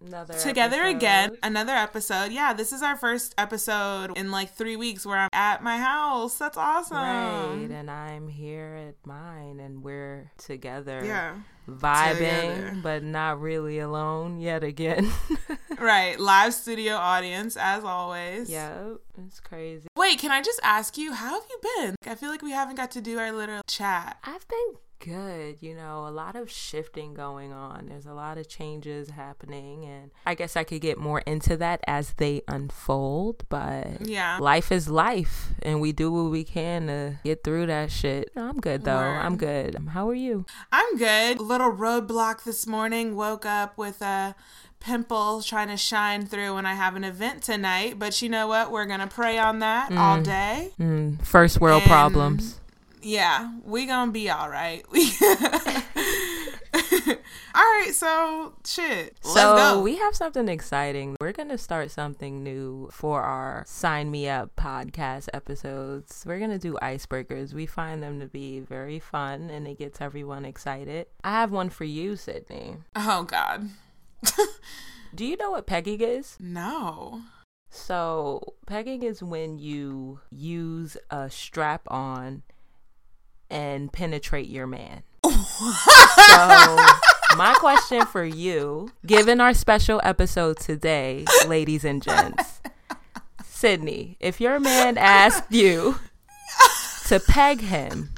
up? What's up? Another Together episode. again, another episode. Yeah, this is our first episode in like three weeks where I'm at my house. That's awesome. Right, and I'm here at mine, and we're together. Yeah. Vibing, Together. but not really alone yet again. Right. Live studio audience, as always. yep, it's crazy. Wait, can I just ask you, how have you been? I feel like we haven't got to do our little chat. I've been good. You know, a lot of shifting going on. There's a lot of changes happening, and I guess I could get more into that as they unfold. But Yeah. life is life, and we do what we can to get through that shit. I'm good though. Word. I'm good. How are you? I'm good. Little roadblock this morning. Woke up with a pimple trying to shine through when I have an event tonight. But you know what? We're going to pray on that all day. Mm, first world And- problems. Yeah, we gonna be all right. all right, so shit. Let's So go. we have something exciting. We're gonna start something new for our Sign Me Up podcast episodes. We're gonna do icebreakers. We find them to be very fun and it gets everyone excited. I have one for you, Sydney. oh God, Do you know what pegging is? no. So pegging is when you use a strap on and penetrate your man. so my question for you, given our special episode today, ladies and gents, Sydney, if your man asked you to peg him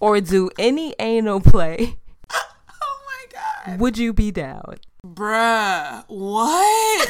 or do any anal play, Oh my God, would you be down? bruh, what?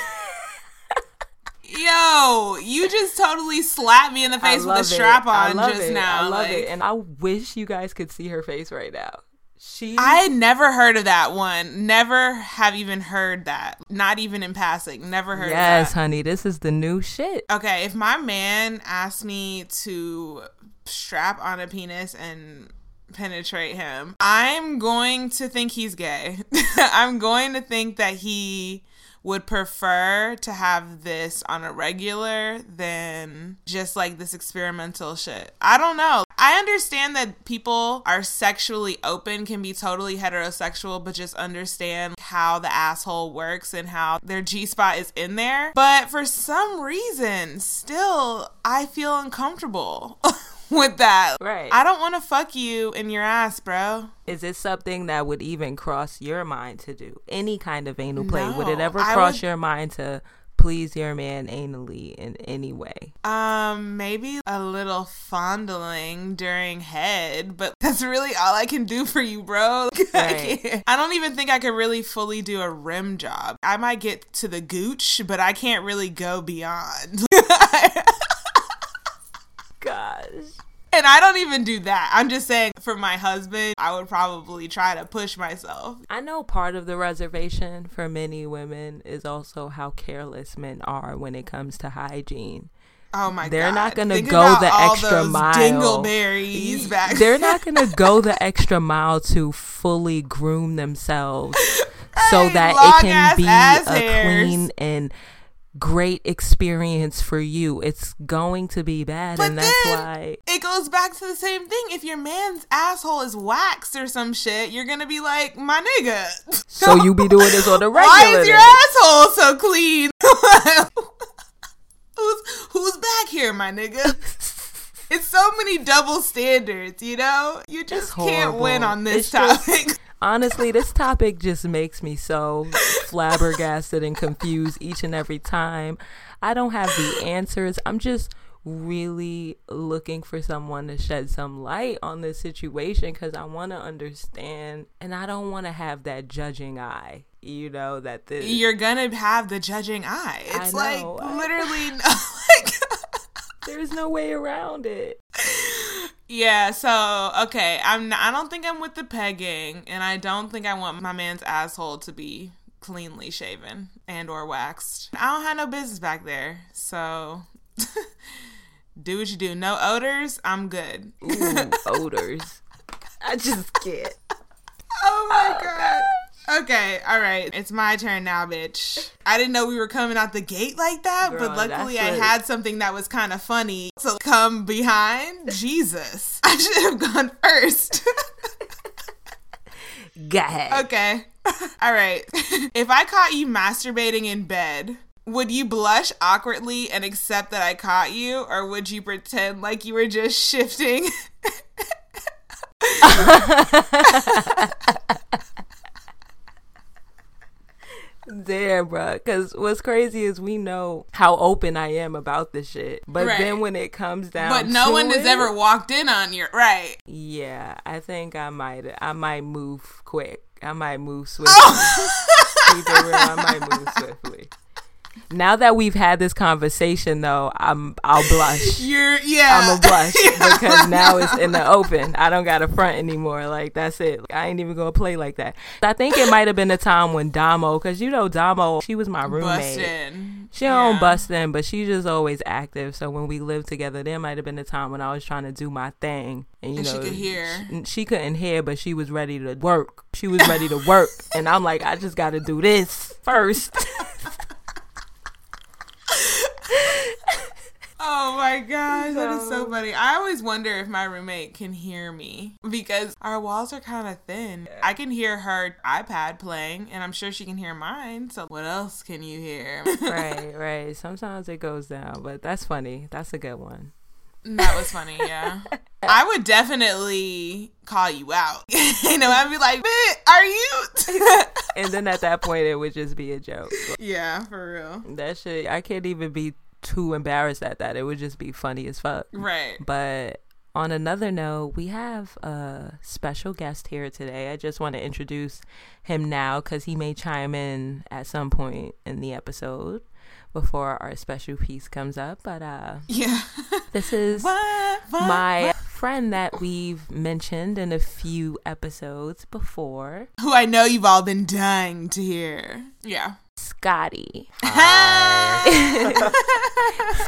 Yo, you just totally slapped me in the face with a strap on just it. now. I love like- it. And I wish you guys could see her face right now. She I had never heard of that one. Never have even heard that. Not even in passing. Never heard Yes, of that. Yes, honey, this is the new shit. Okay, if my man asked me to strap on a penis and penetrate him, I'm going to think he's gay. I'm going to think that he would prefer to have this on a regular than just like this experimental shit. I don't know. I understand that people are sexually open, can be totally heterosexual, but just understand how the asshole works and how their G spot is in there. But for some reason, still, I feel uncomfortable with that. Right. I don't want to fuck you in your ass, bro. Is it something that would even cross your mind to do? Any kind of anal play? would it ever cross would- your mind to please your man anally in any way? Um, maybe a little fondling during head, but that's really all I can do for you, bro. I, Right. can't- I don't even think I could really fully do a rim job. I might get to the gooch, but I can't really go beyond. Gosh. And I don't even do that. I'm just saying for my husband, I would probably try to push myself. I know part of the reservation for many women is also how careless men are when it comes to hygiene. Oh my god. They're not gonna Think go the extra mile. Dingleberries back They're not going to go the extra mile to fully groom themselves so that it can be a hairs. clean and great experience for you. It's going to be bad, But and that's why. it goes back to the same thing. If your man's asshole is waxed or some shit, you're gonna be like, my nigga. So you be doing this on the regular. Why is your asshole so clean? who's who's back here, my nigga? It's so many double standards, you know. You just can't win on this It's just- topic. Honestly, this topic just makes me so flabbergasted and confused each and every time. I don't have the answers. I'm just really looking for someone to shed some light on this situation because I want to understand and I don't want to have that judging eye. You know, that this. you're gonna have the judging eye. It's like literally like There's no way around it. Yeah, so okay, I'm not, I don't think I'm with the pegging and I don't think I want my man's asshole to be cleanly shaven and or waxed. I don't have no business back there. So do what you do. No odors, I'm good. Ooh, odors. I just can't. Oh my god. Okay, all right. It's my turn now, bitch. I didn't know we were coming out the gate like that, Girl, but luckily I what- had something that was kind of funny to come behind. Jesus. I should have gone first. Go ahead. okay. All right. If I caught you masturbating in bed, would you blush awkwardly and accept that I caught you, or would you pretend like you were just shifting? Damn, bro. Because what's crazy is we know how open I am about this shit. But Right. then when it comes down but no one has ever walked in on you, right? Yeah, I think I might I might move quick. I might move swiftly. It real, I might move swiftly. Now that we've had this conversation though, I'm I'll blush. You're yeah. I'm a blush because now it's in the open. I don't got a front anymore. Like that's it. I ain't even gonna play like that. I think it might have been a time when Damo, because you know Damo, she was my roommate. busting. She don't bust in, but she just always active. So when we lived together, there might have been a time when I was trying to do my thing, and you And she know, could hear. she, she couldn't hear, but she was ready to work. She was ready to work, and I'm like, I just got to do this first. Oh my gosh, that is so funny. I always wonder if my roommate can hear me because our walls are kind of thin. I can hear her iPad playing, and I'm sure she can hear mine. So, what else can you hear? right, right. Sometimes it goes down, but that's funny. That's a good one. That was funny, yeah. I would definitely call you out. you know, I'd be like, "Bitch, are you? And then at that point, it would just be a joke. yeah, for real. That shit, I can't even be too embarrassed at that. It would just be funny as fuck. Right. But on another note, we have a special guest here today. I just want to introduce him now because he may chime in at some point in the episode before our special piece comes up. But uh, Yeah. this is What? What? my friend that we've mentioned in a few episodes before, Who I know you've all been dying to hear. Yeah. Scotty.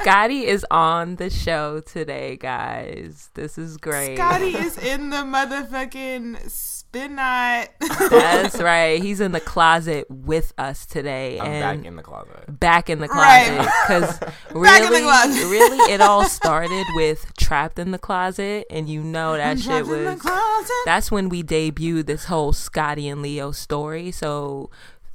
Scotty is on the show today, guys. This is great. Scotty is in the motherfucking spin not. That's right. He's in the closet with us today. I'm and back in the closet. back in the closet because Back in the really, closet. really, it all started with "Trapped in the Closet," and you know that shit Trapped in the was. closet. That's when we debuted this whole Scotty and Leo story. So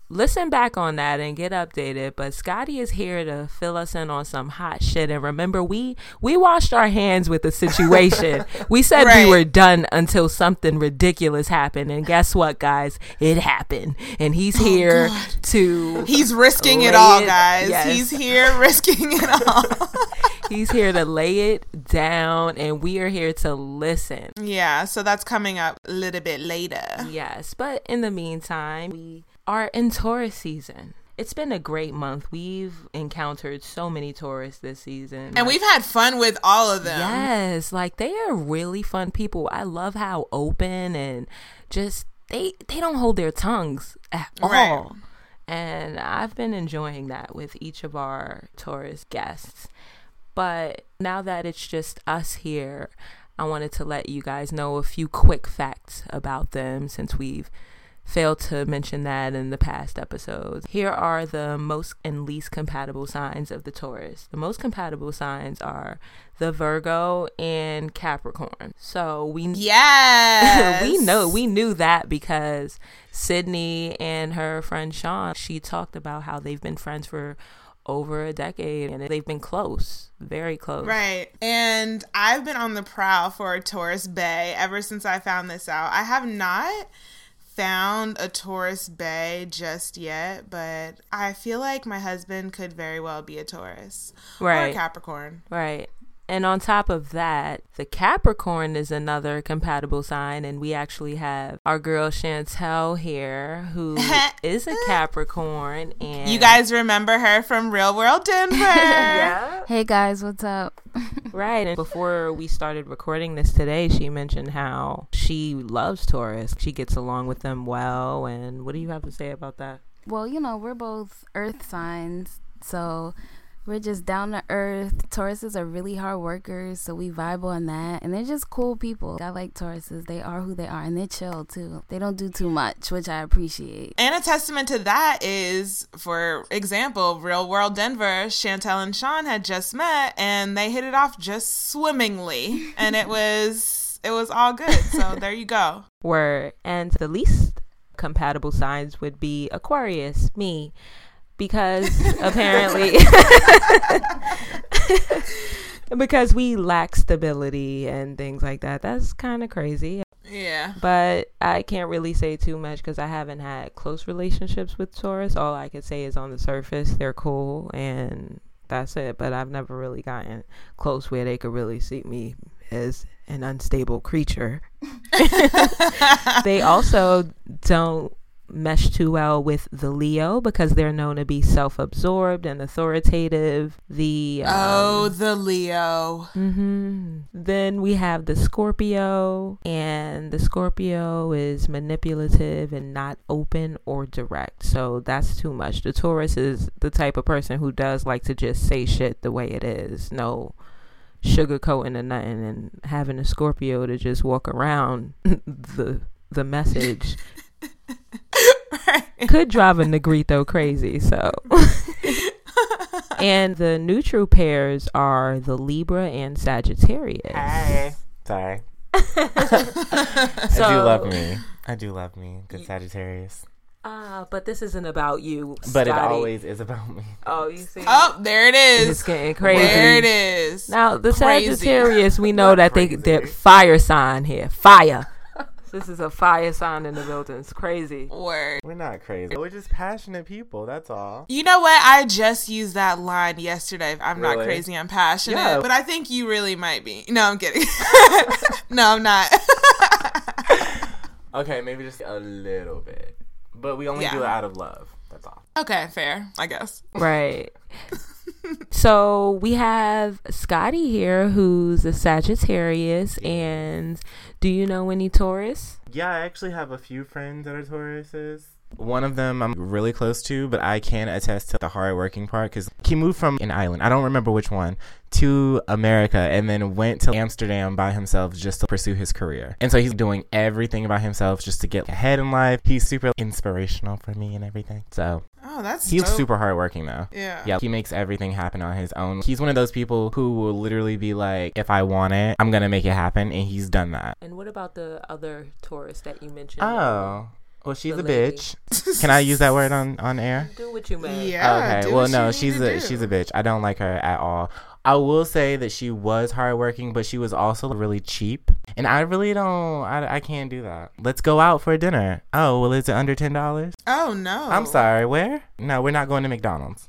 listen back on that and get updated. But Scotty is here to fill us in on some hot shit. And remember, we we washed our hands with the situation. we said Right. we were done until something ridiculous happened. And guess what, guys? It happened. And he's oh, here to He's risking it all, it- guys. yes. He's here risking it all. he's here to lay it down, and we are here to listen. yeah, so that's coming up a little bit later. Yes, but in the meantime, we are in Taurus season. It's been a great month. We've encountered so many tourists this season. And we've had fun with all of them. Yes, like they are really fun people. I love how open and just they they don't hold their tongues at Right. all. And I've been enjoying that with each of our Taurus guests. But now that it's just us here, I wanted to let you guys know a few quick facts about them since we've failed to mention that in the past episodes. Here are the most and least compatible signs of the Taurus. The most compatible signs are the Virgo and Capricorn. So we Yes. we know we knew that because Sydney and her friend Sean, she talked about how they've been friends for over a decade and they've been close, very close. Right. And I've been on the prowl for a Taurus Bay ever since I found this out. I have not found a Taurus Bay just yet, but I feel like my husband could very well be a Taurus or a Capricorn. Right. And on top of that, the Capricorn is another compatible sign. And we actually have our girl Chantel here, who is a Capricorn. And You guys remember her from Real World Denver? yeah. Hey guys, what's up? Right. And before we started recording this today, she mentioned how she loves Taurus. She gets along with them well. And what do you have to say about that? Well, you know, we're both earth signs, so we're just down to earth. Tauruses are really hard workers, so we vibe on that. And they're just cool people. I like Tauruses. They are who they are, and they're chill too. They don't do too much, which I appreciate. And a testament to that is, for example, Real World Denver, Chantel and Sean had just met and they hit it off just swimmingly. And it was it was all good. So there you go. Were and the least compatible signs would be Aquarius, me, because apparently because we lack stability and things like that. That's kind of crazy. Yeah. But I can't really say too much because I haven't had close relationships with Taurus. All I can say is on the surface, they're cool and that's it. But I've never really gotten close where they could really see me as an unstable creature. they also don't mesh too well with the Leo because they're known to be self-absorbed and authoritative. The um, oh, the Leo. Mm-hmm. Then we have the Scorpio, and the Scorpio is manipulative and not open or direct. So that's too much. The Taurus is the type of person who does like to just say shit the way it is. No sugarcoating or nothing, and having a Scorpio to just walk around the the message could drive a Negrito crazy. So, and the neutral pairs are the Libra and Sagittarius. Hey. Sorry. I do love me. I do love me. Good Sagittarius. Ah, but this isn't about you. But it always is about me. Oh, you see. Oh, there it It's getting crazy. There it is. Now the Crazy. Sagittarius, we know that they Crazy. they're fire sign here. Fire. This is a fire sign in the building. It's crazy. Word. We're not crazy. We're just passionate people. That's all. You know what? I just used that line yesterday. I'm not crazy. I'm passionate. Yeah. But I think you really might be. No, I'm kidding. no, I'm not. Okay, maybe just a little bit. But we only Yeah. do it out of love. That's all. okay, fair. I guess. Right. so we have Scotty here, who's a Sagittarius, and do you know any Taurus? Yeah, I actually have a few friends that are Tauruses. One of them I'm really close to, but I can attest to the hardworking part because he moved from an island, I don't remember which one, to America and then went to Amsterdam by himself just to pursue his career. And so he's doing everything by himself just to get ahead in life. He's super inspirational for me and everything. So Oh, that's he's dope. super hardworking though. Yeah. Yeah, he makes everything happen on his own. He's one of those people who will literally be like, if I want it, I'm going to make it happen. And he's done that. And what about the other Taurus that you mentioned? Oh. Well, she's a lady. bitch. Can I use that word on, on air? Do what you may. Yeah. okay. do Well, what no, you she's a do. she's a bitch. I don't like her at all. I will say that she was hardworking, but she was also really cheap, and I really don't. I, I can't do that. Let's go out for dinner. Oh, well, is it under ten dollars? Oh no. I'm sorry. Where? No, we're not going to McDonald's.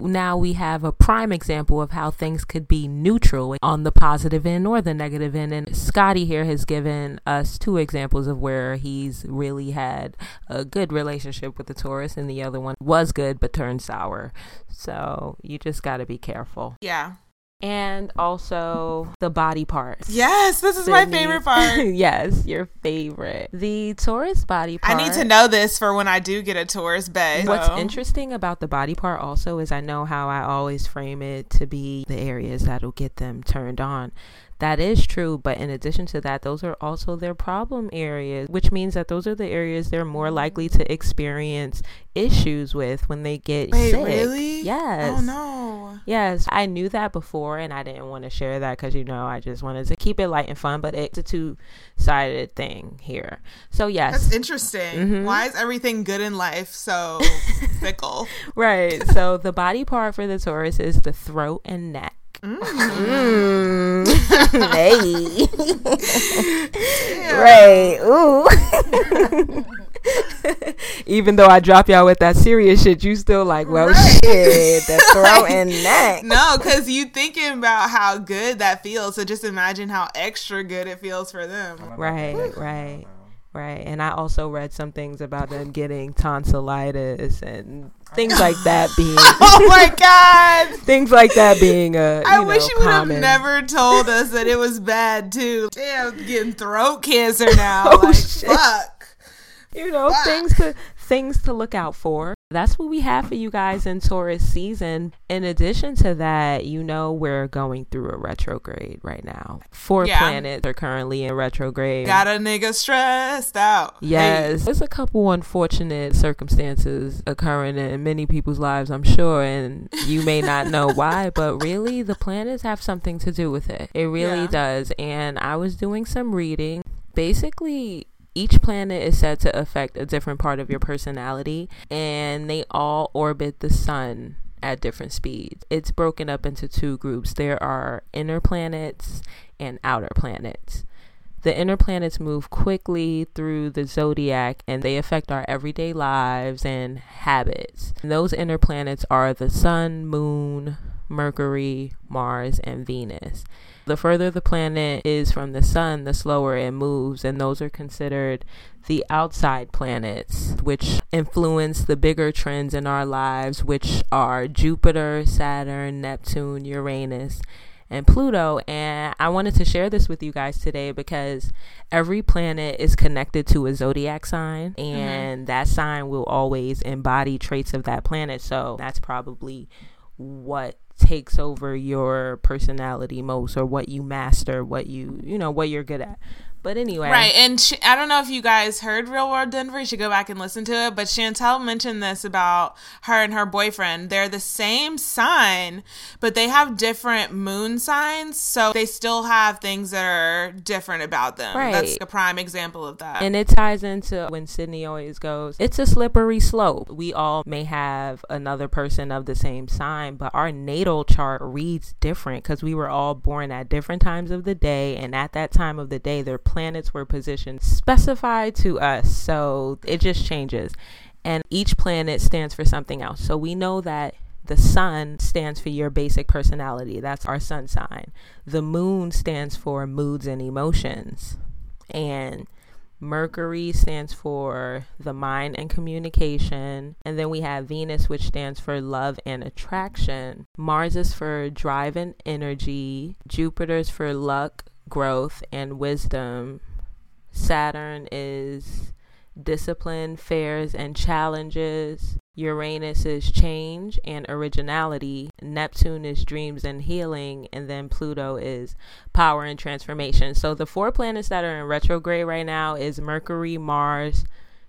Now we have a prime example of how things could be neutral on the positive end or the negative end. And Scotty here has given us two examples of where he's really had a good relationship with the Taurus, and the other one was good but turned sour. So you just got to be careful. Yeah. And also the body parts. Yes, this is my favorite part. yes, your favorite. The Taurus body part. I need to know this for when I do get a Taurus bay. What's so. interesting about the body part also is I know how I always frame it to be the areas that'll get them turned on. That is true, but in addition to that, those are also their problem areas, which means that those are the areas they're more likely to experience issues with when they get Wait, sick. really? Yes. Oh no. Yes, I knew that before, and I didn't want to share that because you know I just wanted to keep it light and fun. But it's a two-sided thing here. So yes, That's interesting. Mhm. Why is everything good in life so fickle? Right. So the body part for the Taurus is the throat and neck. Mm. hey. right. Ooh. Even though I drop y'all with that serious shit, you still like, well, Right. shit, the throat and neck. No, because you thinking about how good that feels. So just imagine how extra good it feels for them. Right, right, right. And I also read some things about them getting tonsillitis and things like that being Oh my god! things like that being a. I you wish know, you would have never told us that it was bad too. Damn, getting throat cancer now. Oh, like shit. fuck. you know Fuck. things to things to look out for that's what we have for you guys in taurus season in addition to that you know we're going through a retrograde right now four Yeah. planets are currently in retrograde Got a nigga stressed out. Yes, there's a couple unfortunate circumstances occurring in many people's lives, I'm sure, and you may not know why, but really the planets have something to do with it. It really Yeah. does. And I was doing some reading. Basically, Each planet is said to affect a different part of your personality, and they all orbit the sun at different speeds. It's broken up into two groups there are inner planets and outer planets. The inner planets move quickly through the zodiac and they affect our everyday lives and habits. And those inner planets are the sun, moon, Mercury, Mars, and Venus. The further the planet is from the sun, the slower it moves, and those are considered the outside planets, which influence the bigger trends in our lives, which are Jupiter, Saturn, Neptune, Uranus, and Pluto. And I wanted to share this with you guys today because every planet is connected to a zodiac sign, and mm-hmm. that sign will always embody traits of that planet. So that's probably what takes over your personality most or what you master what you you know what you're good at but anyway. Right. And she, I don't know if you guys heard Real World Denver. You should go back and listen to it. But Chantel mentioned this about her and her boyfriend. They're the same sign, but they have different moon signs. So they still have things that are different about them. Right. That's a prime example of that. And it ties into when Sydney always goes, it's a slippery slope. We all may have another person of the same sign, but our natal chart reads different because we were all born at different times of the day. And at that time of the day, they're planets were positioned specified to us. So it just changes. And each planet stands for something else. So we know that the sun stands for your basic personality. That's our sun sign. The moon stands for moods and emotions. And Mercury stands for the mind and communication. And then we have Venus, which stands for love and attraction. Mars is for drive and energy. Jupiter's for luck, growth and wisdom. Saturn is discipline, fairs, and challenges. Uranus is change and originality. Neptune is dreams and healing. And then Pluto is power and transformation. So the four planets that are in retrograde right now is Mercury, Mars,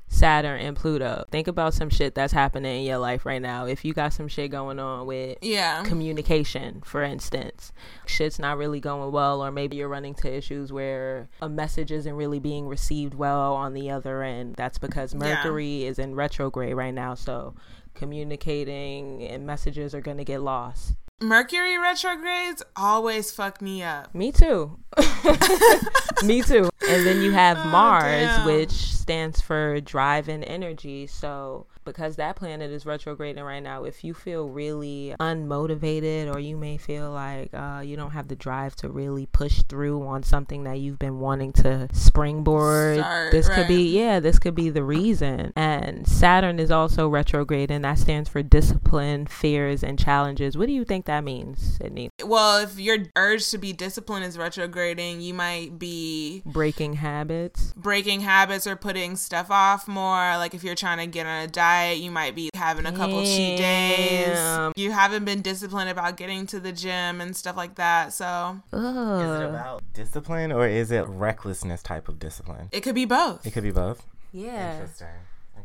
Saturn and Pluto. Think about some shit that's happening in your life right now. If you got some shit going on with yeah. communication, for instance, shit's not really going well, or maybe you're running to issues where a message isn't really being received well on the other end. That's because Mercury yeah. is in retrograde right now. So communicating and messages are going to get lost. Mercury retrogrades always fuck me up. Me too. me too. And then you have oh, Mars, damn. which stands for drive and energy. So because that planet is retrograding right now, if you feel really unmotivated or you may feel like uh, you don't have the drive to really push through on something that you've been wanting to springboard, Start, this right. could be, yeah, this could be the reason. And Saturn is also retrograde, and that stands for discipline, fears, and challenges. What do you think that means, Sydney? Well, if your urge to be disciplined is retrograding, you might be breaking habits, breaking habits, or putting stuff off more. Like if you're trying to get on a diet diet. You might be having a couple Damn. cheat days. You haven't been disciplined about getting to the gym and stuff like that. So, Ugh. is it about discipline or is it recklessness type of discipline? It could be both. It could be both. Yeah. Interesting.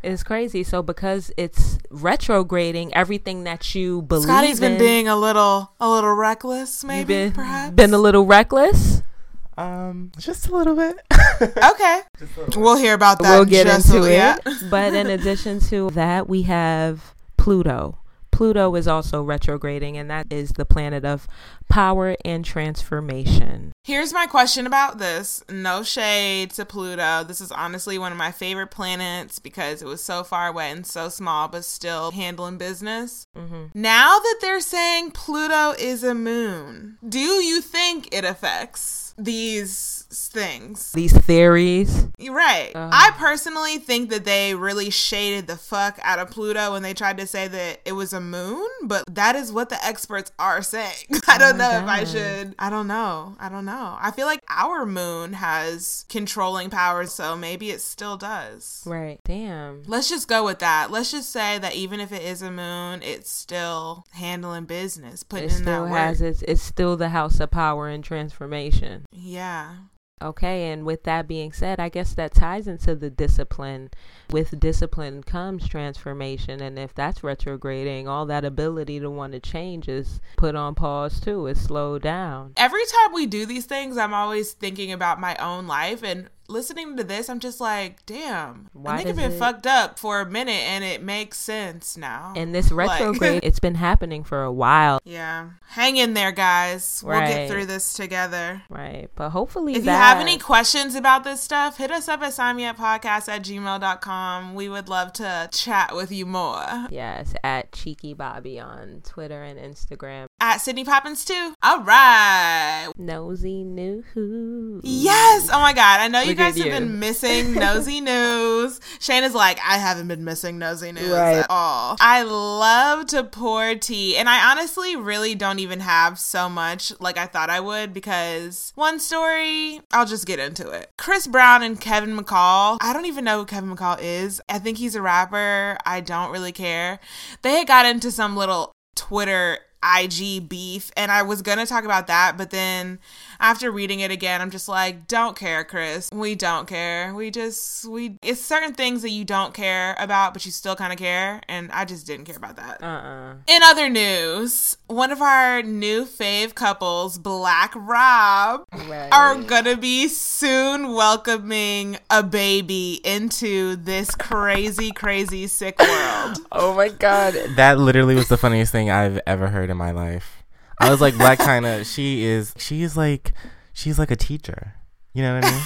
It's crazy. So because it's retrograding, everything that you believe Scotty's in, been being a little a little reckless, maybe been, perhaps. Been a little reckless. Um, just a little bit. okay. Little we'll hear about that. We'll get into it. but in addition to that, we have Pluto. Pluto is also retrograding, and that is the planet of power and transformation. Here's my question about this. No shade to Pluto. This is honestly one of my favorite planets because it was so far away and so small, but still handling business. Mm-hmm. Now that they're saying Pluto is a moon, do you think it affects? These things. These theories. Right. Uh, I personally think that they really shaded the fuck out of Pluto when they tried to say that it was a moon, but that is what the experts are saying. I don't oh know God. if I should. I don't know. I don't know. I feel like our moon has controlling powers, so maybe it still does. Right. Damn. Let's just go with that. Let's just say that even if it is a moon, it's still handling business, putting it in that has work. Its, it's still the house of power and transformation. Yeah. Okay, and with that being said, I guess that ties into the discipline. With discipline comes transformation, and if that's retrograding, all that ability to want to change is put on pause too, is slowed down. Every time we do these things, I'm always thinking about my own life and listening to this, I'm just like, damn, Why I think I've been it- fucked up for a minute, and it makes sense now. And this Like- retrograde, it's been happening for a while, yeah, hang in there, guys. We'll get through this together. right? But hopefully, If you have any questions about this stuff, hit us up at signmeuppodcast at gmail.com. We would love to chat with you more. yes, at Cheeky Bobby on Twitter and Instagram, At Sydney Poppins too. All right. Nosy New Who. Yes. Oh my God. I know you Look guys have you. been missing nosy news. Shane is like, I haven't been missing nosy news Right. at all. I love to pour tea. And I honestly really don't even have so much like I thought I would because one story, I'll just get into it. Chris Brown and Kevin McCall. I don't even know who Kevin McCall is. I think he's a rapper. I don't really care. They had got into some little Twitter IG beef and I was to talk about that but then after reading it again I'm just like don't care Chris we don't care we just we it's certain things that you don't care about but you still kind of care and I just didn't care about that Uh-uh. in other news one of our new fave couples Black Rob Right. are gonna be soon welcoming a baby into this crazy crazy sick world Oh my god. That literally was the funniest thing I've ever heard in my life. I was like, Blac Chyna, she is she is like she's like a teacher. You know what I mean?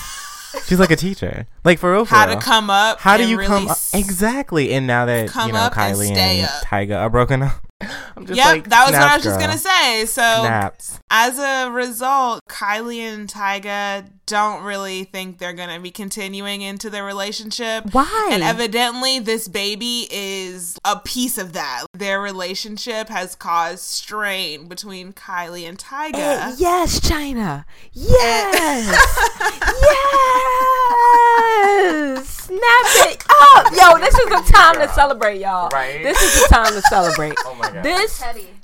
she's like a teacher. Like for real. For how real. to come up How do you really come up? exactly? And now that you know and Kylie stay and. Tyga are broken up, I'm just yep, like that was what I was snaps, just gonna say. So, Snaps. as a result, Kylie and Tyga don't really think they're gonna be continuing into their relationship. Why? And evidently, this baby is a piece of that. Their relationship has caused strain between Kylie and Tyga. Eh, yes, Chyna. Yes. yes. Snap it up. Yo, this is the time to celebrate, y'all. Right? This is the time to celebrate. Oh my god. This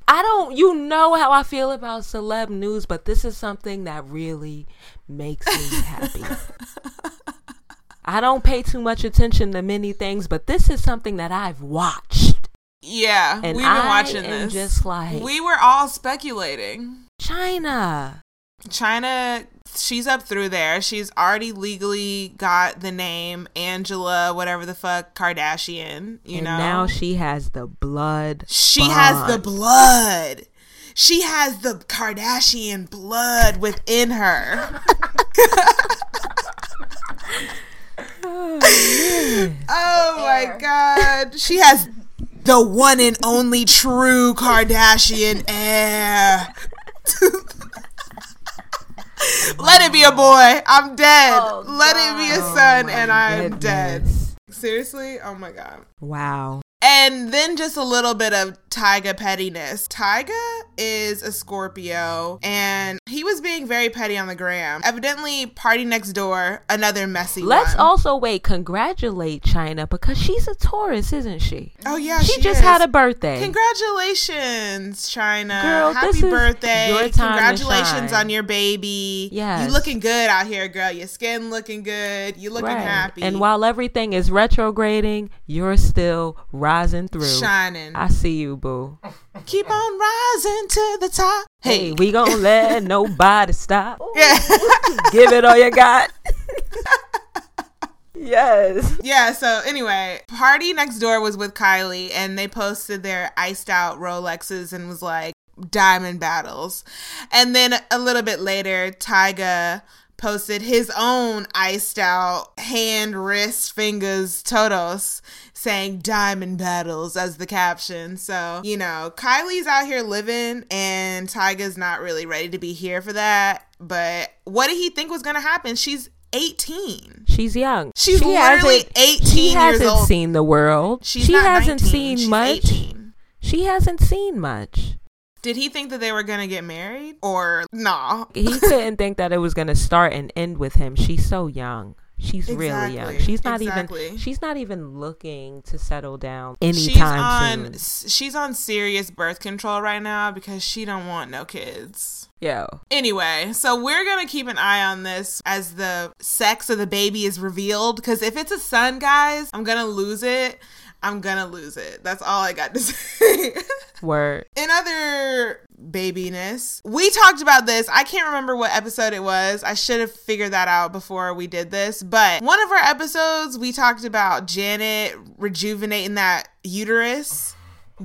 I don't you know how I feel about celeb news, but this is something that really makes me happy. I don't pay too much attention to many things, but this is something that I've watched. Yeah, And we've been I watching am this. just like we were all speculating. Chyna. Chyna, she's up through there. She's already legally got the name Angela, whatever the fuck, Kardashian. You and know, now she has the blood. she has the blood. She has the Kardashian blood within her. oh my god. She has the one and only true Kardashian heir. Let it be a boy. I'm dead. Oh, Let it be a son, Oh, and I am dead. Seriously? Oh my god. Wow. And then just a little bit of Tyga pettiness. Tyga is a Scorpio and he was being very petty on the gram. Evidently, PartyNextDoor, another messy Let's one. also wait, congratulate Chyna because she's a Taurus, isn't she? Oh yeah, she, she, just is. had a birthday. Congratulations, Chyna. Girl, Happy birthday. your Congratulations on your baby. Yes. You looking good out here, girl. Your skin looking good. You looking Right. happy. And while everything is retrograding, you're still rising through. shining. I see you, boo. Keep on rising to the top. Hey, Hey. we gonna let nobody stop. yeah. Give it all you got. yes. Yeah, so anyway, PartyNextDoor was with Kylie and they posted their iced out Rolexes and was like diamond battles. And then a little bit later, Tyga posted his own iced out hand, wrist, fingers, totos saying diamond battles as the caption. So, you know, Kylie's out here living and Tyga's not really ready to be here for that. But what did he think was going to happen? She's 18. She's young. She's She literally hasn't- 18 She hasn't old. seen the world. She's she hasn't 19, seen she's much. 18. She hasn't seen much. Did he think that they were gonna get married or nah? He couldn't think that it was going to start and end with him. She's so young. She's really young. She's not exactly. even she's not even looking to settle down She's anytime on soon. she's on serious birth control right now because she don't want no kids. Yo. Anyway, so we're gonna keep an eye on this as the sex of the baby is revealed. Because if it's a son, guys, I'm gonna lose it. I'm gonna lose it. That's all I got to say. Word. In other babiness, we talked about this. I can't remember what episode it was. I should have figured that out before we did this. But one of our episodes, we talked about Janet rejuvenating that uterus.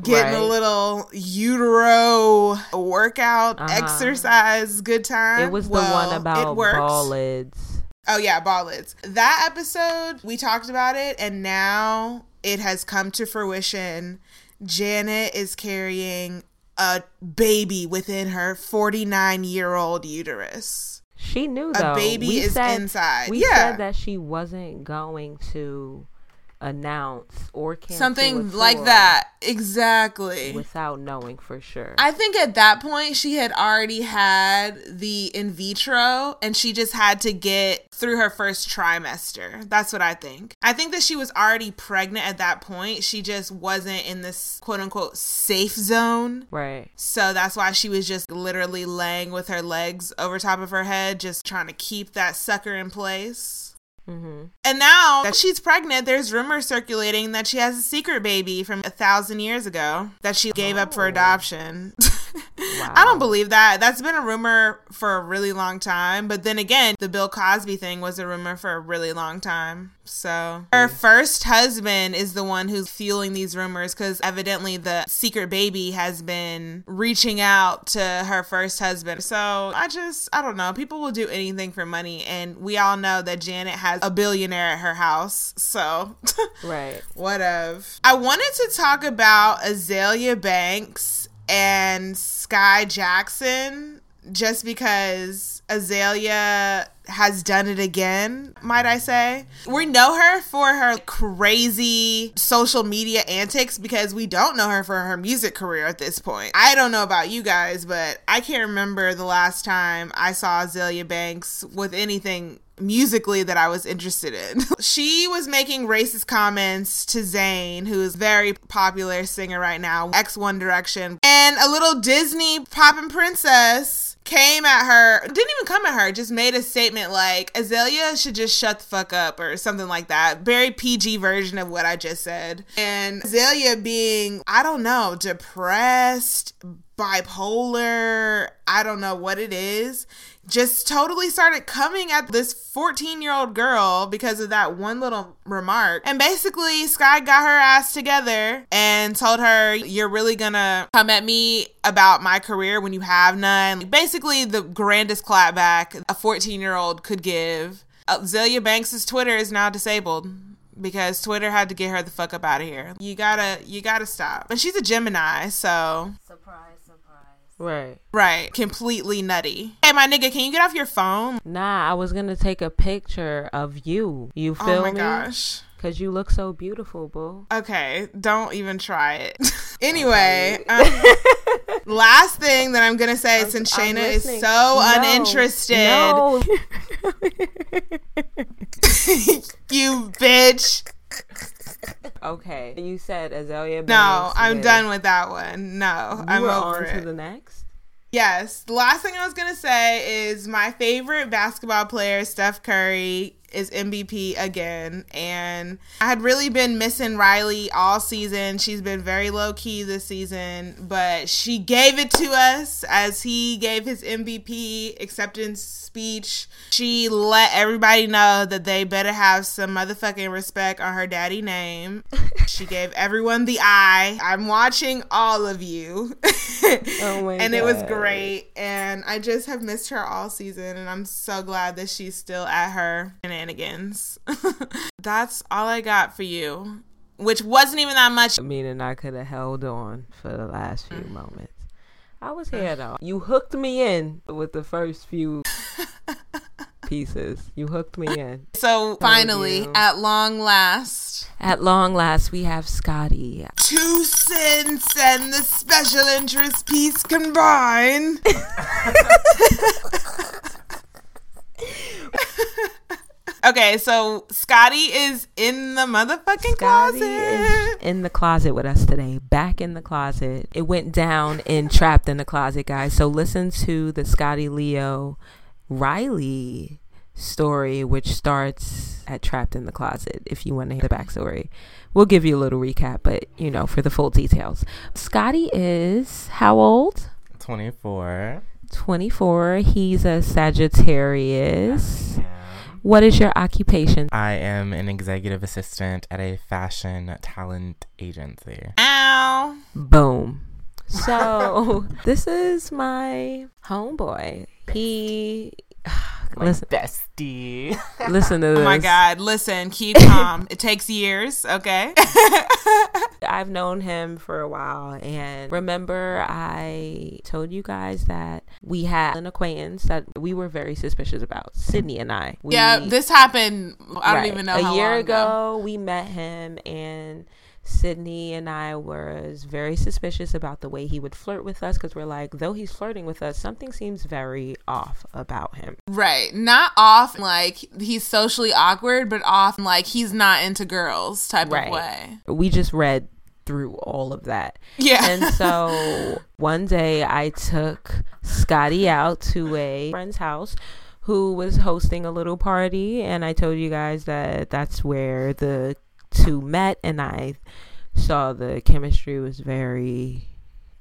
Getting a little utero workout, Uh-huh. exercise, good time. It was the Well, one about ball lids. Oh yeah, ball lids. That episode, we talked about it, and now it has come to fruition. Janet is carrying a baby within her 49 year old uterus. She knew that A baby we is said, inside. We Yeah. said that she wasn't going to announce or cancel Something like that. Exactly. without knowing for sure. I think at that point she had already had the in vitro and she just had to get through her first trimester. That's what I think. I think that she was already pregnant at that point. She just wasn't in this quote unquote safe zone. right. So that's why she was just literally laying with her legs over top of her head, just trying to keep that sucker in place. Hmm And now that she's pregnant, there's rumors circulating that she has a secret baby from a thousand years ago that she gave up for Oh. adoption. Wow. I don't believe that. That's been a rumor for a really long time. But then again, the Bill Cosby thing was a rumor for a really long time. So her first husband is the one who's fueling these rumors because evidently the secret baby has been reaching out to her first husband. So I just, I don't know. People will do anything for money. And we all know that Janet has a billionaire at her house. So. Right. Whatever. I wanted to talk about Azealia Banks and Skai Jackson just because Azealia has done it again, might I say. We know her for her crazy social media antics because we don't know her for her music career at this point. I don't know about you guys, but I can't remember the last time I saw Azealia Banks with anything musically that I was interested in. she was making racist comments to Zayn, who is very popular singer right now, X One Direction, and a little Disney poppin' princess came at her, didn't even come at her, just made a statement like Azealia should just shut the fuck up or something like that. Very PG version of what I just said. And Azealia being, I don't know, depressed, bipolar, I don't know what it is, just totally started coming at this 14 year old girl because of that one little remark. And basically, Skai got her ass together and told her, You're really gonna come at me about my career when you have none. Basically, the grandest clapback a 14 year old could give. Uh, Azealia Banks' Twitter is now disabled because Twitter had to get her the fuck up out of here. You gotta, you gotta stop. And she's a Gemini, so surprise. Right. right, completely nutty. Hey, my nigga, can you get off your phone? Nah, I was gonna take a picture of you. You feel me? oh my me? gosh. Cause you look so beautiful, boo. Okay, don't even try it. anyway, um, last thing that I'm gonna say, since I'm Shayna is so No. uninterested, No. you bitch. Okay. You said Azealia. No, Banks I'm with- done with that one. No, You I'm were over on it. to the next. Yes. The last thing I was going to say is my favorite basketball player, Steph Curry, is MVP again. And I had really been missing Riley all season. She's been very low key this season, but she gave it to us as he gave his MVP acceptance speech. She let everybody know that they better have some motherfucking respect on her daddy name. She gave everyone the eye. I'm watching all of you. Oh my and it was great. And I just have missed her all season. And I'm so glad that she's still at her shenanigans. That's all I got for you, which wasn't even that much. Meaning I could have held on for the last Mm. few moments. I was here though. You hooked me in with the first few pieces. You hooked me in. So finally, at long last, At long last, we have Scotty. two cents and the special interest piece combined. okay, so Scotty is in the motherfucking Scotty closet. is in the closet with us today. Back in the closet. It went down in Trapped in the Closet, guys. So listen to the Scotty Leo Riley story, which starts at Trapped in the Closet if you want to hear the backstory. We'll give you a little recap, but you know, for the full details. Scotty is how old? 24. 24. He's a Sagittarius. What is your occupation? I am an executive assistant at a fashion talent agency. Ow. Boom. So, this is my homeboy. He My listen, bestie. listen to this. Oh my God. Listen, keep calm. it takes years, okay? I've known him for a while and remember I told you guys that we had an acquaintance that we were very suspicious about. Sydney and I. We, yeah, this happened. I don't even know A how year long ago, we met him and Sydney and I was very suspicious about the way he would flirt with us because we're like, though he's flirting with us, something seems very off about him. Right. Not off like he's socially awkward, but off like he's not into girls type Right. of way. We just read through all of that. Yeah. And so one day I took Scotty out to a friend's house who was hosting a little party. And I told you guys that that's where the two met. And I saw the chemistry was very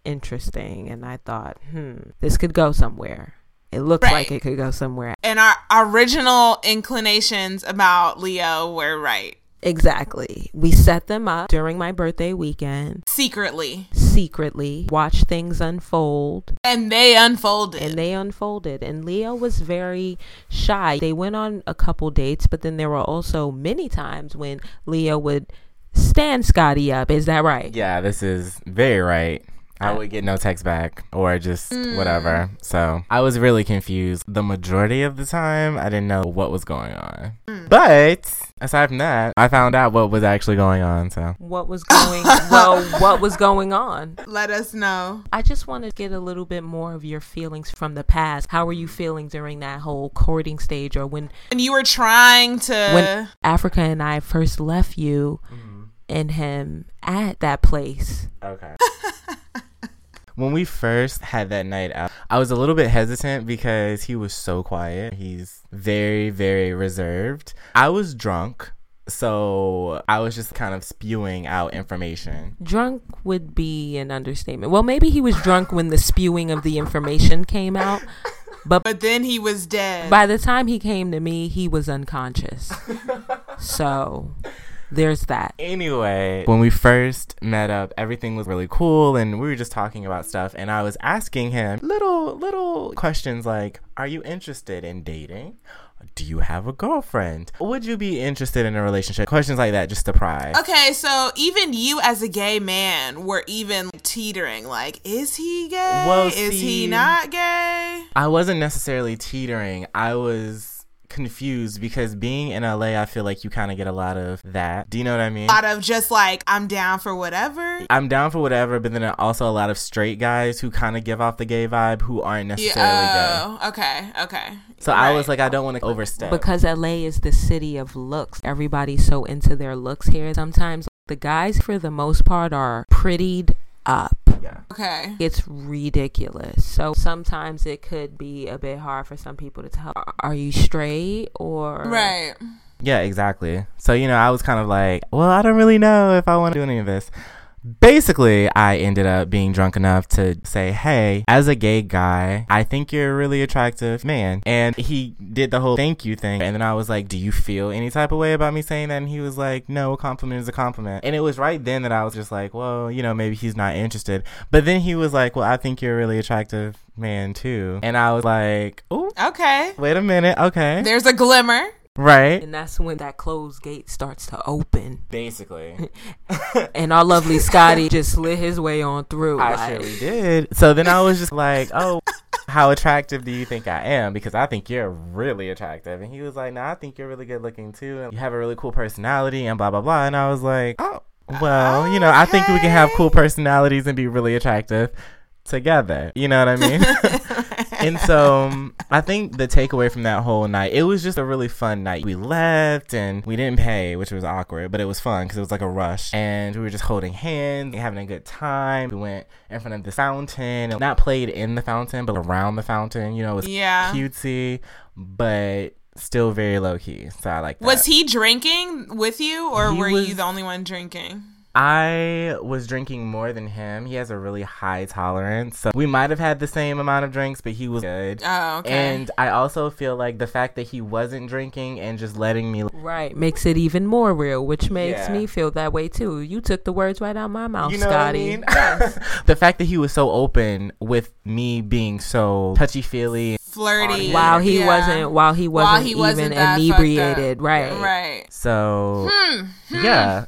interesting. And I thought, hmm, this could go somewhere. It looked Right. like it could go somewhere. and our original inclinations about Leo were right. Exactly. We set them up during my birthday weekend Secretly. secretly, Watch things unfold. And they unfolded. and they unfolded and leo was very shy they went on a couple dates but then there were also many times when leo would stand scotty up is that right yeah, this is very right. I would get no text back or just whatever. Mm. So I was really confused. The majority of the time, I didn't know what was going on. Hmm. But aside from that, I found out what was actually going on. So what was going well what was going on Let us know. i just want to get a little bit more of your feelings from the past how were you feeling during that whole courting stage or when And you were trying to. when africa and i first left you mm-hmm. and him at that place Okay. when we first had that night out, I was a little bit hesitant because he was so quiet. He's very, very reserved. I was drunk, so I was just kind of spewing out information. drunk would be an understatement. Well, maybe he was drunk when the spewing of the information came out, but but then he was dead. by the time he came to me, he was unconscious. So there's that. Anyway, when we first met up, everything was really cool and we were just talking about stuff and I was asking him little little questions like, "Are you interested in dating?" Do you have a girlfriend? Would you be interested in a relationship? Questions like that just to pry. Okay, so even you as a gay man were even teetering. Like, is he gay? Well, is he not gay? I wasn't necessarily teetering. I was confused because being in LA, I feel like you kind of get a lot of that. Do you know what I mean? A lot of just like, I'm down for whatever. I'm down for whatever, but then also a lot of straight guys who kind of give off the gay vibe who aren't necessarily gay. Yeah, oh, okay, okay. So I was like, I don't want to overstep. Because LA is the city of looks. Everybody's so into their looks here. Sometimes the guys, for the most part, are prettied up. Yeah. Okay. It's ridiculous. So sometimes it could be a bit hard for some people to tell. Are you straight or Right. Yeah, exactly. So, you know, I was kind of like, well, I don't really know if I want to do any of this. Basically, I ended up being drunk enough to say, hey, as a gay guy, I think you're a really attractive man. And he did the whole thank you thing. And then I was like, do you feel any type of way about me saying that? And he was like, no, a compliment is a compliment. And it was right then that I was just like, well, you know, maybe he's not interested. But then he was like, well, I think you're a really attractive man too. And I was like, oh, Okay. wait a minute. Okay. There's a glimmer. Right. And that's when that closed gate starts to open. Basically. And our lovely Scotty just slid his way on through. I like- surely did. So then I was just like, oh, how attractive do you think I am? Because I think you're really attractive. And he was like, no, I think you're really good looking too. And you have a really cool personality and blah, blah, blah. And I was like, oh, well, you know, I think we can have cool personalities and be really attractive together. You know what I mean? And so um, I think the takeaway from that whole night, it was just a really fun night. We left and we didn't pay, which was awkward, but it was fun because it was like a rush. And we were just holding hands, having a good time. We went in front of the fountain, and not played in the fountain, but around the fountain. You know, it was Yeah. cutesy, but still very low key. So I like that. Was he drinking with you, or He were you the only one drinking? I was drinking more than him. He has a really high tolerance. So we might have had the same amount of drinks, but he was good. Oh, okay. And I also feel like the fact that he wasn't drinking and just letting me Right. Makes it even more real, which makes Yeah. me feel that way too. You took the words right out of my mouth, You know Scotty. what I mean? the fact that he was so open with me being so touchy feely. Flirty. While he Yeah. wasn't while he wasn't While he even wasn't that inebriated. Right. Right. So Hmm. yeah.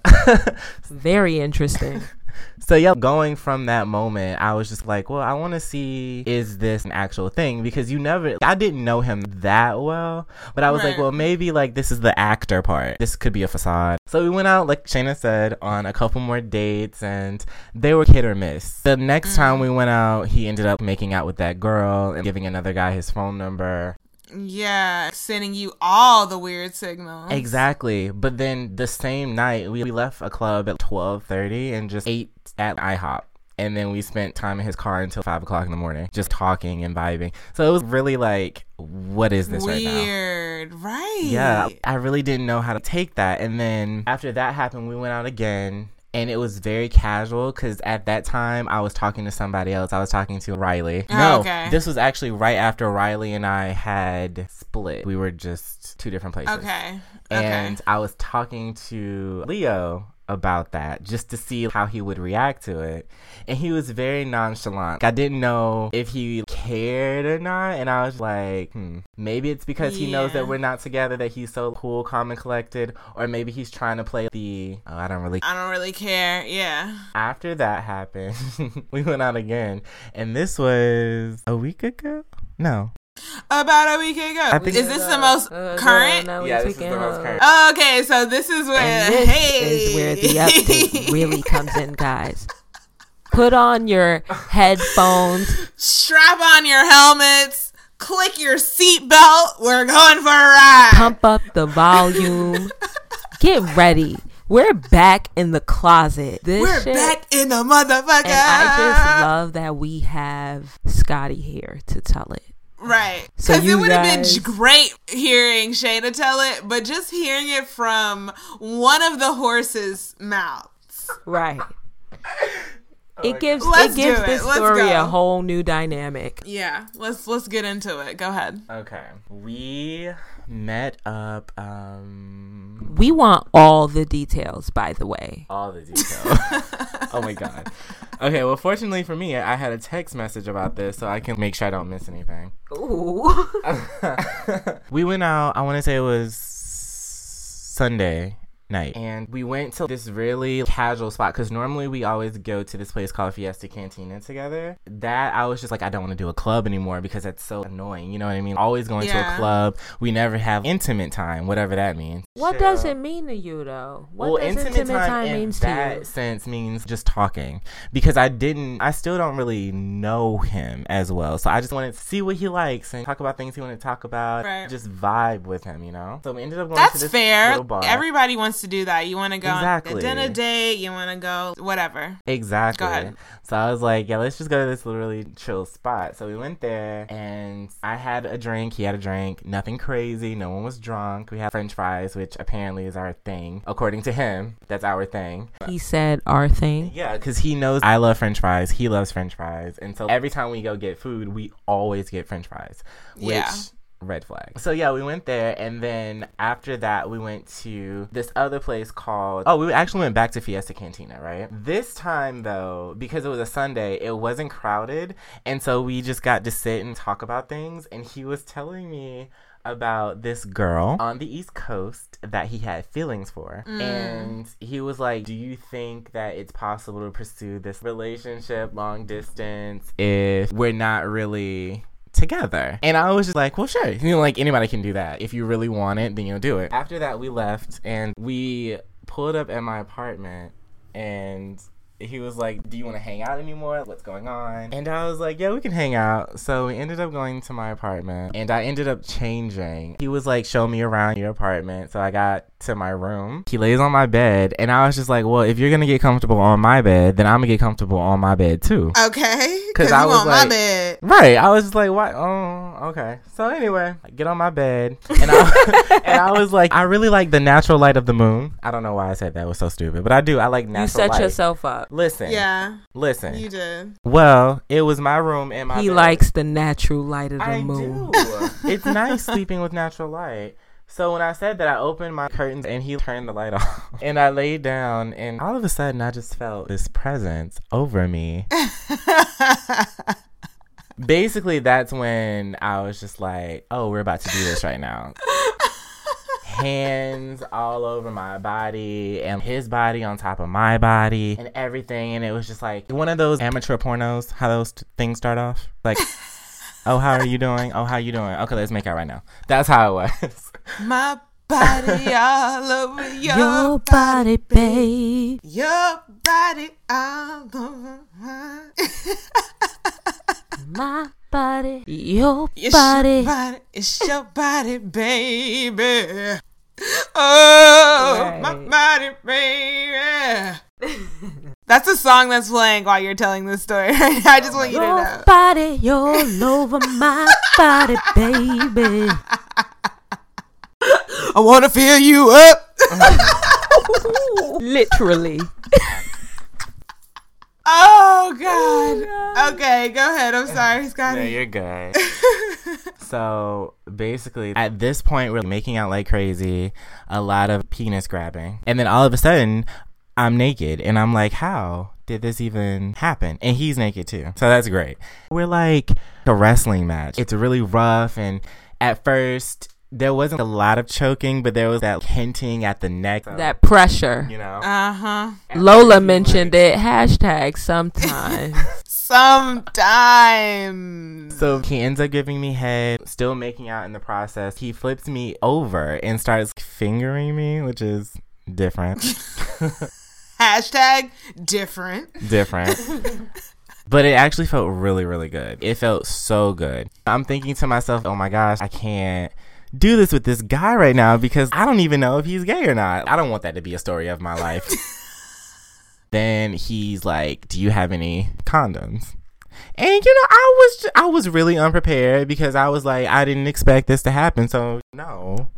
Very interesting. so yeah, going from that moment, I was just like, well, I want to see is this an actual thing because you never I didn't know him that well, but I was like, well, maybe like this is the actor part. This could be a facade. So we went out like Shayna said on a couple more dates and they were hit or miss. The next time mm. we went out, he ended up making out with that girl and giving another guy his phone number. Yeah. Sending you all the weird signals. Exactly. But then the same night we, left a club at twelve thirty and just ate at IHOP. And then we spent time in his car until five o'clock in the morning, just talking and vibing. So it was really like, what is this right now? Weird. Right. Yeah, I really didn't know how to take that. And then after that happened, we went out again. And it was very casual because at that time I was talking to somebody else. I was talking to Riley. Oh, no, okay. this was actually right after Riley and I had split. We were just two different places. Okay. And okay. I was talking to Leo about that just to see how he would react to it. And he was very nonchalant. I didn't know if he cared or not. And I was like, hmm, maybe it's because he knows that we're not together that he's so cool, calm, and collected. Or maybe he's trying to play the, oh, I don't really. I don't really care. Yeah. After that happened, we went out again. And this was a week ago? No. About a week ago. think- Is this the most Uh, current? no, no, Yeah, this is the most current. Oh, okay, so this is where And this hey is where the update really comes in, guys. Put on your headphones. strap on your helmets, click your seatbelt. We're going for a ride. pump up the volume. Get ready. We're back in the closet. This We're shit, back in the motherfucker. and I just love that we have Scotty here to tell it. Right. So Because it would have guys- been great hearing Shayna tell it, but just hearing it from one of the horses' mouths. Right. It oh gives Let's it gives do this it. Let's story a whole new dynamic. Yeah, let's let's get into it. Go ahead. Okay. We met up, um, We want all the details, by the way. all the details. oh my god. Okay, well, fortunately for me, I had a text message about this, so I can make sure I don't miss anything. Ooh. we went out. I want to say it was Sunday night, and we went to this really casual spot because normally we always go to this place called Fiesta Cantina together. That I was just like, I don't want to do a club anymore because that's so annoying. You know what I mean? Always going to a club, we never have intimate time, whatever that means. What Chill. does it mean to you, though? What well, does intimate, time, in means that to you? sense means just talking because I didn't, I still don't really know him as well. So I just wanted to see what he likes and talk about things he wanted to talk about, Right. just vibe with him, you know. So we ended up going to That's this fair. little bar. Everybody wants to do that. You want to go on Exactly. a dinner date. You want to go whatever. Exactly. Go ahead. So I was like, yeah, let's just go to this really chill spot. So we went there and I had a drink. He had a drink. Nothing crazy. No one was drunk. We had french fries, which apparently is our thing. According to him, that's our thing. He said our thing. Yeah, because he knows I love french fries. He loves french fries. And so every time we go get food, we always get french fries. Which, Yeah. Red flag. So yeah, we went there. And then after that, we went to this other place called. Oh, we actually went back to Fiesta Cantina, right? This time, though, because it was a Sunday, it wasn't crowded. And so we just got to sit and talk about things. And he was telling me about this girl on the East Coast that he had feelings for. Mm. And he was like, Do you think that it's possible to pursue this relationship long distance if we're not really together? And I was just like, Well, sure. You know, like anybody can do that. If you really want it, then you'll do it. After that, we left and we pulled up at my apartment and he was like, "Do you want to hang out anymore? What's going on?" And I was like, "Yeah, we can hang out." So we ended up going to my apartment, and I ended up changing. He was like, "Show me around your apartment." So I got to my room. He lays on my bed, and I was just like, "Well, if you're gonna get comfortable on my bed, then I'm gonna get comfortable on my bed too." Okay. Because I was on like- my bed. Right. I was just like, what? Oh, okay. So anyway, I get on my bed, and I, and I was like, I really like the natural light of the moon. I don't know why I said that. It was so stupid, but I do. I like natural You set light. yourself up. Listen. Yeah, Listen. you did. Well, it was my room and my He bed. likes the natural light of the I moon. do. it's nice sleeping with natural light. So when I said that, I opened my curtains and he turned the light off. And I laid down, and all of a sudden, I just felt this presence over me. Basically, that's when I was just like, oh, we're about to do this right now. Hands all over my body and his body on top of my body and everything. And it was just like one of those amateur pornos, how those t- things start off. Like, oh, how are you doing? Oh, how you doing? Okay, let's make out right now. That's how it was. my body all over your, Your body, babe. Your body all over mine. My body. Your It's body. your body. It's your body, baby. Oh, my body, baby. That's a song that's playing while you're telling this story. I just want you to know. Your body, you're all over my body, baby. I want to feel you up. Literally. Oh God. Oh, okay, go ahead. I'm sorry, Scotty. No, you're good. so basically, at this point, we're making out like crazy, a lot of penis grabbing. And then all of a sudden, I'm naked. And I'm like, how did this even happen? And he's naked too. So that's great. We're like a wrestling match. It's really rough. And at first, there wasn't a lot of choking, but there was that hinting at the neck. That pressure. you know? Uh huh. Lola mentioned it. Hashtag sometimes. Sometimes. So he ends up giving me head, still making out in the process. He flips me over and starts fingering me, which is different. Hashtag different. different. But it actually felt really, really good. It felt so good. I'm thinking to myself, oh my gosh, I can't do this with this guy right now because I don't even know if he's gay or not. I don't want that to be a story of my life. then he's like, "Do you have any condoms?" And you know, I was I was really unprepared because I was like, I didn't expect this to happen. So no,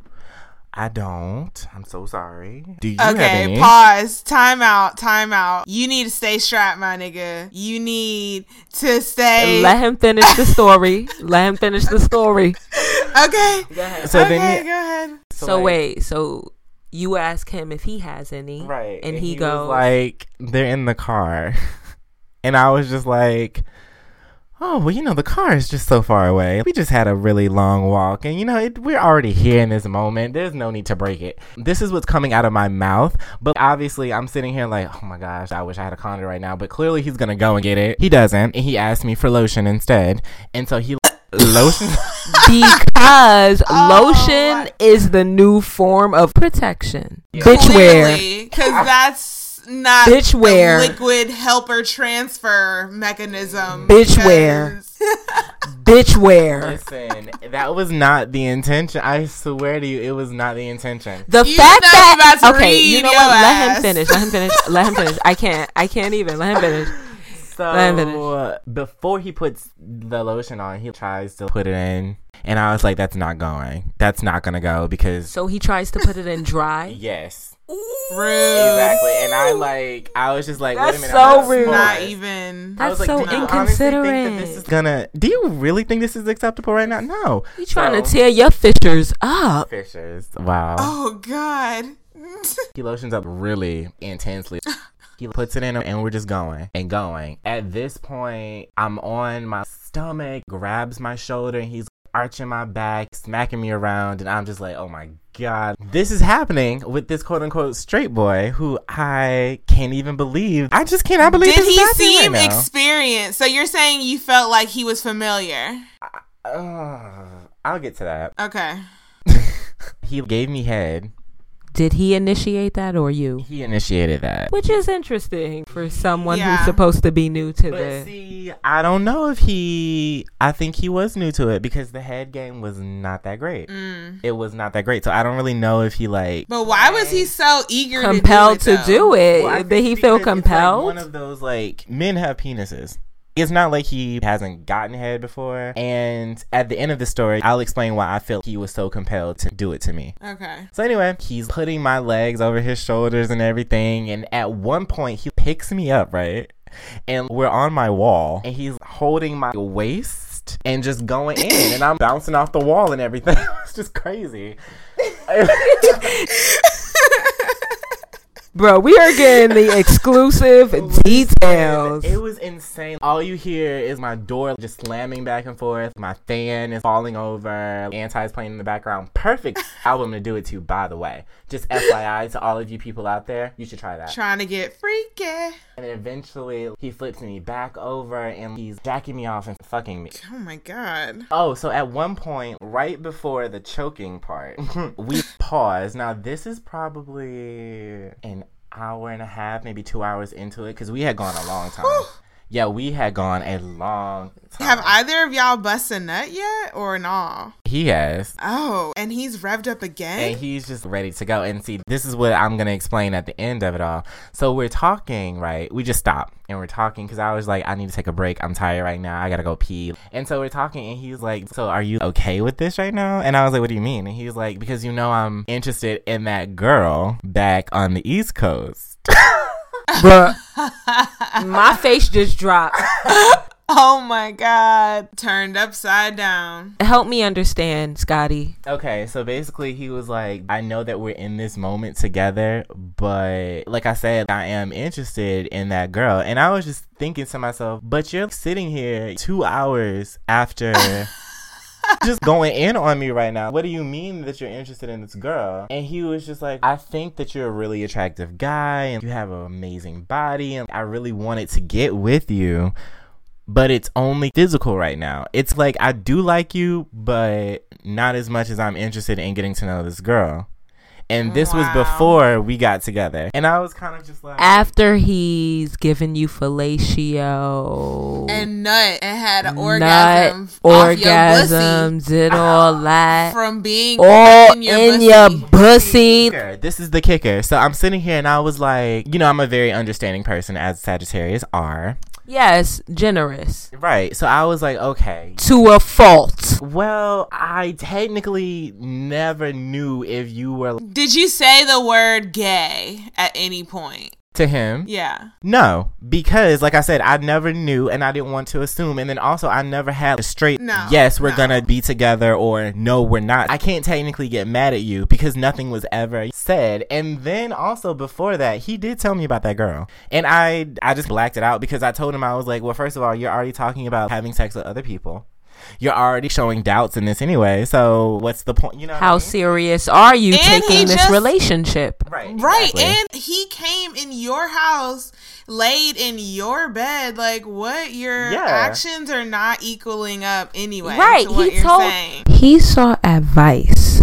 I don't. I'm so sorry. Do you have Okay, pause. Time out. Time out. You need to stay strapped, my nigga. You need to stay. Let him finish the story. Let him finish the story. okay. so okay, then, go ahead. So like- wait, so you ask him if he has any, Right. And, he, was goes, like, they're in the car. and I was just like, oh, well, you know, the car is just so far away. We just had a really long walk. And, you know, it, we're already here in this moment. There's no need to break it. This is what's coming out of my mouth. But obviously, I'm sitting here like, oh my gosh, I wish I had a condom right now. But clearly, he's going to go and get it. He doesn't. And he asked me for lotion instead. And so he. lotion? because Oh, lotion my- is the new form of protection. Bitch wear. Because that's not Bitch wear. liquid helper transfer mechanism. Bitch wear. Bitch wear. Listen, that was not the intention. I swear to you, it was not the intention. The You fact that about to okay, read you know your what? Let him finish. Let him finish. Let him finish. I can't. I can't even. Let him finish. Let him finish. So before he puts the lotion on, he tries to put it in, and I was like, "That's not going. That's not gonna go because So he tries to put it in dry. yes, Rude. exactly." And I like, I was just like, "Wait a That's minute, so I'm rude. Not even. I was That's like, so "Do you think that inconsiderate. this is gonna? Do you really think this is acceptable right now? No. You trying to tear your fishers up? Fishers. Wow. Oh God. He lotions up really intensely. He puts it in and we're just going and going. At this point, I'm on my stomach, grabs my shoulder, and he's arching my back, smacking me around, and I'm just like, oh my god. This is happening with this quote unquote straight boy who I can't even believe. I just cannot believe Did this he happening seem right experienced? So you're saying you felt like he was familiar? Ugh, I'll get to that. Okay. he gave me head Did he initiate that or you? He initiated that. Which is interesting for someone Yeah. who's supposed to be new to But the. see, I don't know if he. I think he was new to it because the head game was not that great. Mm. It was not that great, so I don't really know if he like. But why was he so eager compelled to do to it? do it. Well, Did he feel because it's, like, compelled? one of those like men have penises. It's not like he hasn't gotten head before. And at the end of the story, I'll explain why I feel he was so compelled to do it to me. Okay. So anyway, he's putting my legs over his shoulders and everything. And at one point, he picks me up, right? And we're on my wall, and he's holding my waist and just going in, and I'm bouncing off the wall and everything. it's just crazy. Bro, we are getting the exclusive details. It was insane. All you hear is my door just slamming back and forth. My fan is falling over. Anti is playing in the background. Perfect album to do it to, by the way. Just FYI to all of you people out there, you should try that. Trying to get freaky. And then eventually he flips me back over and he's jacking me off and fucking me. Oh my god. Oh, so at one point, right before the choking part, we pause. Now, this is probably an hour and a half, maybe two hours into it, because we had gone a long time. Yeah, we had gone a long time. Have either of y'all bust a nut yet or no? He has. Oh, and he's revved up again? And he's just ready to go. And see, this is what I'm going to explain at the end of it all. So we're talking, right? We just stopped and we're talking because I was like, I need to take a break. I'm tired right now. I got to go pee. And so we're talking and he's like, So are you okay with this right now? And I was like, What do you mean? And he was like, Because you know, I'm interested in that girl back on the East Coast. Bruh. My face just dropped. oh my god. Turned upside down. Help me understand, Scotty. Okay, so basically he was like, I know that we're in this moment together, but like I said, I am interested in that girl. And I was just thinking to myself, but you're sitting here two hours after just going in on me right now. What do you mean that you're interested in this girl? And he was just like, I think that you're a really attractive guy and you have an amazing body and I really wanted to get with you but it's only physical right now. It's like I do like you, but not as much as I'm interested in getting to know this girl. And this was before we got together. And I was kind of just like After he's given you fellatio And nut and had an nut, orgasm. off your orgasms, did all pussy that. From being all in your in pussy. your pussy. This is the kicker. So I'm sitting here and I was like, you know, I'm a very understanding person as Sagittarius are. Yes, generous Right. So I was like, okay. to a fault. Well, I technically never knew if you were Did you say the word gay at any point? To him. Yeah. No, because like I said, I never knew and I didn't want to assume. And then also, I never had a straight No, yes, we're no. gonna be together or no, we're not. I can't technically get mad at you because nothing was ever said. And then also before that, he did tell me about that girl, and I I just blacked it out because I told him I was like, well, first of all, you're already talking about having sex with other people. You're already showing doubts in this anyway. So what's the point? You know what I How mean? serious are you And taking this just- relationship? Right. Right. exactly. And he came in your house, laid in your bed. Like, what? Your Yeah. actions are not equaling up anyway. Right. To what He you're told saying. he saw advice.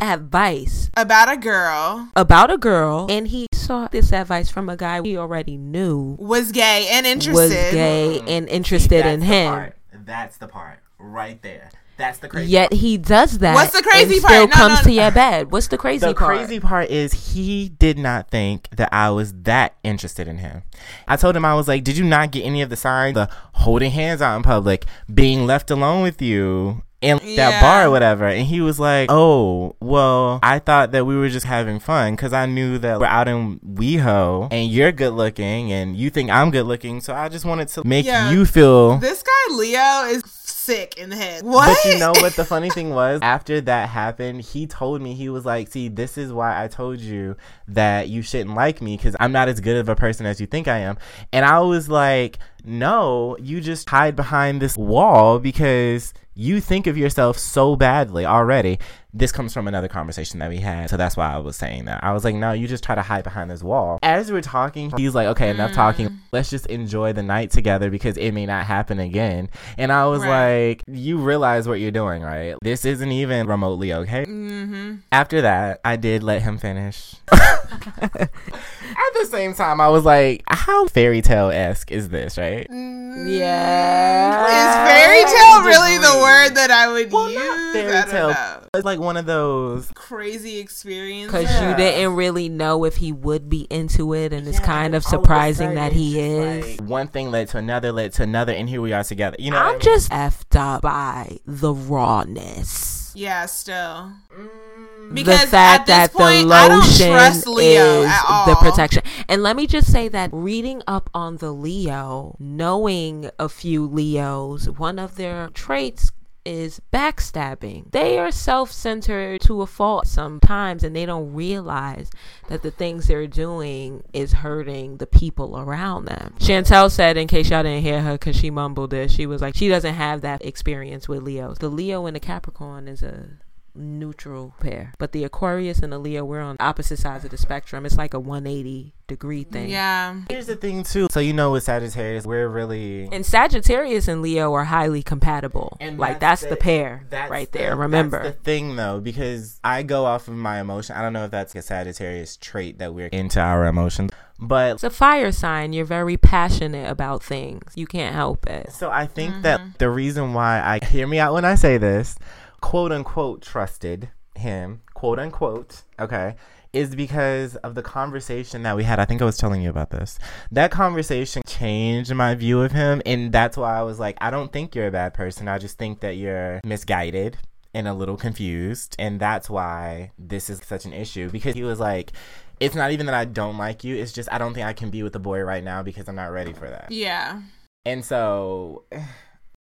Advice About a girl about a girl and he saw this advice from a guy we already knew was gay and interested. was gay and hmm. interested See, in him. part. That's the part right there. That's the crazy. Yet he does that. What's the crazy and part? Still No, comes no, to no. your bed. What's the crazy the part? crazy part is he did not think that I was that interested in him. I told him I was like, "Did you not get any of the signs? The holding hands out in public, being left alone with you." In that bar or whatever, and he was like, "Oh, well, I thought that we were just having fun because I knew that we're out in WeHo and you're good looking and you think I'm good looking, so I just wanted to make Yeah. you feel This guy Leo is sick in the head. What? But you know what the funny thing was? After that happened, he told me he was like, "See, this is why I told you that you shouldn't like me because I'm not as good of a person as you think I am." And I was like, "No, you just hide behind this wall because you think of yourself so badly already. This comes from another conversation that we had. So that's why I was saying that. I was like, no, you just try to hide behind this wall. As we were talking, he's like, okay, enough talking. Let's just enjoy the night together because it may not happen again. And I was Right. like, you realize what you're doing, right? This isn't even remotely okay. Mm-hmm. After that, I did let him finish. At the same time, I was like, how fairy tale esque is this, right? Yeah. Is fairy tale really the word that I would Well, use? not fairy tale. Know. It's like one of those. Crazy experience. Because Yeah. you didn't really know if he would be into it, and it's kind of surprising sudden, that he is. like, one thing led to another, led to another, and here we are together. You know, what I I'm mean? just effed up by the rawness. Yeah, still. Mm. Because the fact at this that point, the I don't lotion trust Leo is at all. the protection. And let me just say that reading up on the Leo, knowing a few Leos, one of their traits is backstabbing. They are self-centered to a fault sometimes and they don't realize that the things they're doing is hurting the people around them. Chantel said in case y'all didn't hear her cuz she mumbled it, she was like she doesn't have that experience with Leos. The Leo and the Capricorn is a neutral pair. But the Aquarius and the Leo, we're on opposite sides of the spectrum. It's like a 180 degree thing. Yeah. Here's the thing, too. So, you know, with Sagittarius, we're really. And Sagittarius and Leo are highly compatible. And like that's, the, pair that's right the- there. Remember. that's the thing though, because I go off of my emotion. I don't know if that's a Sagittarius trait that we're into our emotions, but it's a fire sign. You're very passionate about things. You can't help it. so I think that mm-hmm. the reason why I hear me out when I say this, quote unquote, trusted him, quote unquote, okay, is because of the conversation that we had. I think I was telling you about this. That conversation changed my view of him, and that's why I was like, I don't think you're a bad person. I just think that you're misguided and a little confused, and that's why this is such an issue. Because he was like, it's not even that I don't like you. It's just I don't think I can be with a boy right now because I'm not ready for that. Yeah. And so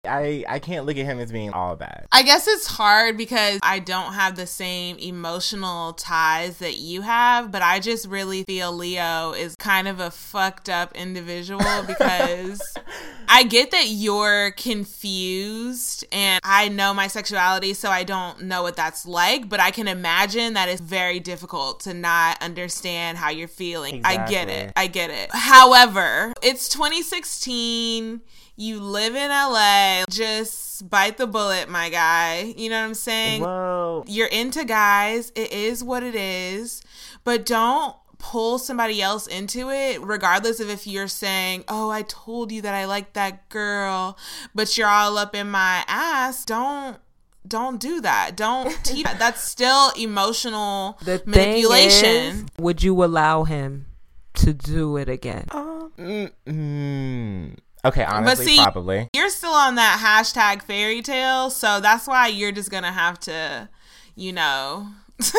I I can't look at him as being all bad. I guess it's hard because I don't have the same emotional ties that you have, but I just really feel Leo is kind of a fucked up individual because I get that you're confused and I know my sexuality, so I don't know what that's like, but I can imagine that it's very difficult to not understand how you're feeling. I get it. I get it. However, it's 2016. You live in LA. Just bite the bullet, my guy. You know what I'm saying? Whoa. You're into guys. It is what it is. But don't pull somebody else into it, regardless of if you're saying, Oh, I told you that I like that girl, but you're all up in my ass. Don't. Don't do that. Don't teach. That's still emotional The thing manipulation. is, would you allow him to do it again? Mm, mm. Okay, honestly, see- probably. you're still on that hashtag fairy tale, so that's why you're just gonna have to, you know.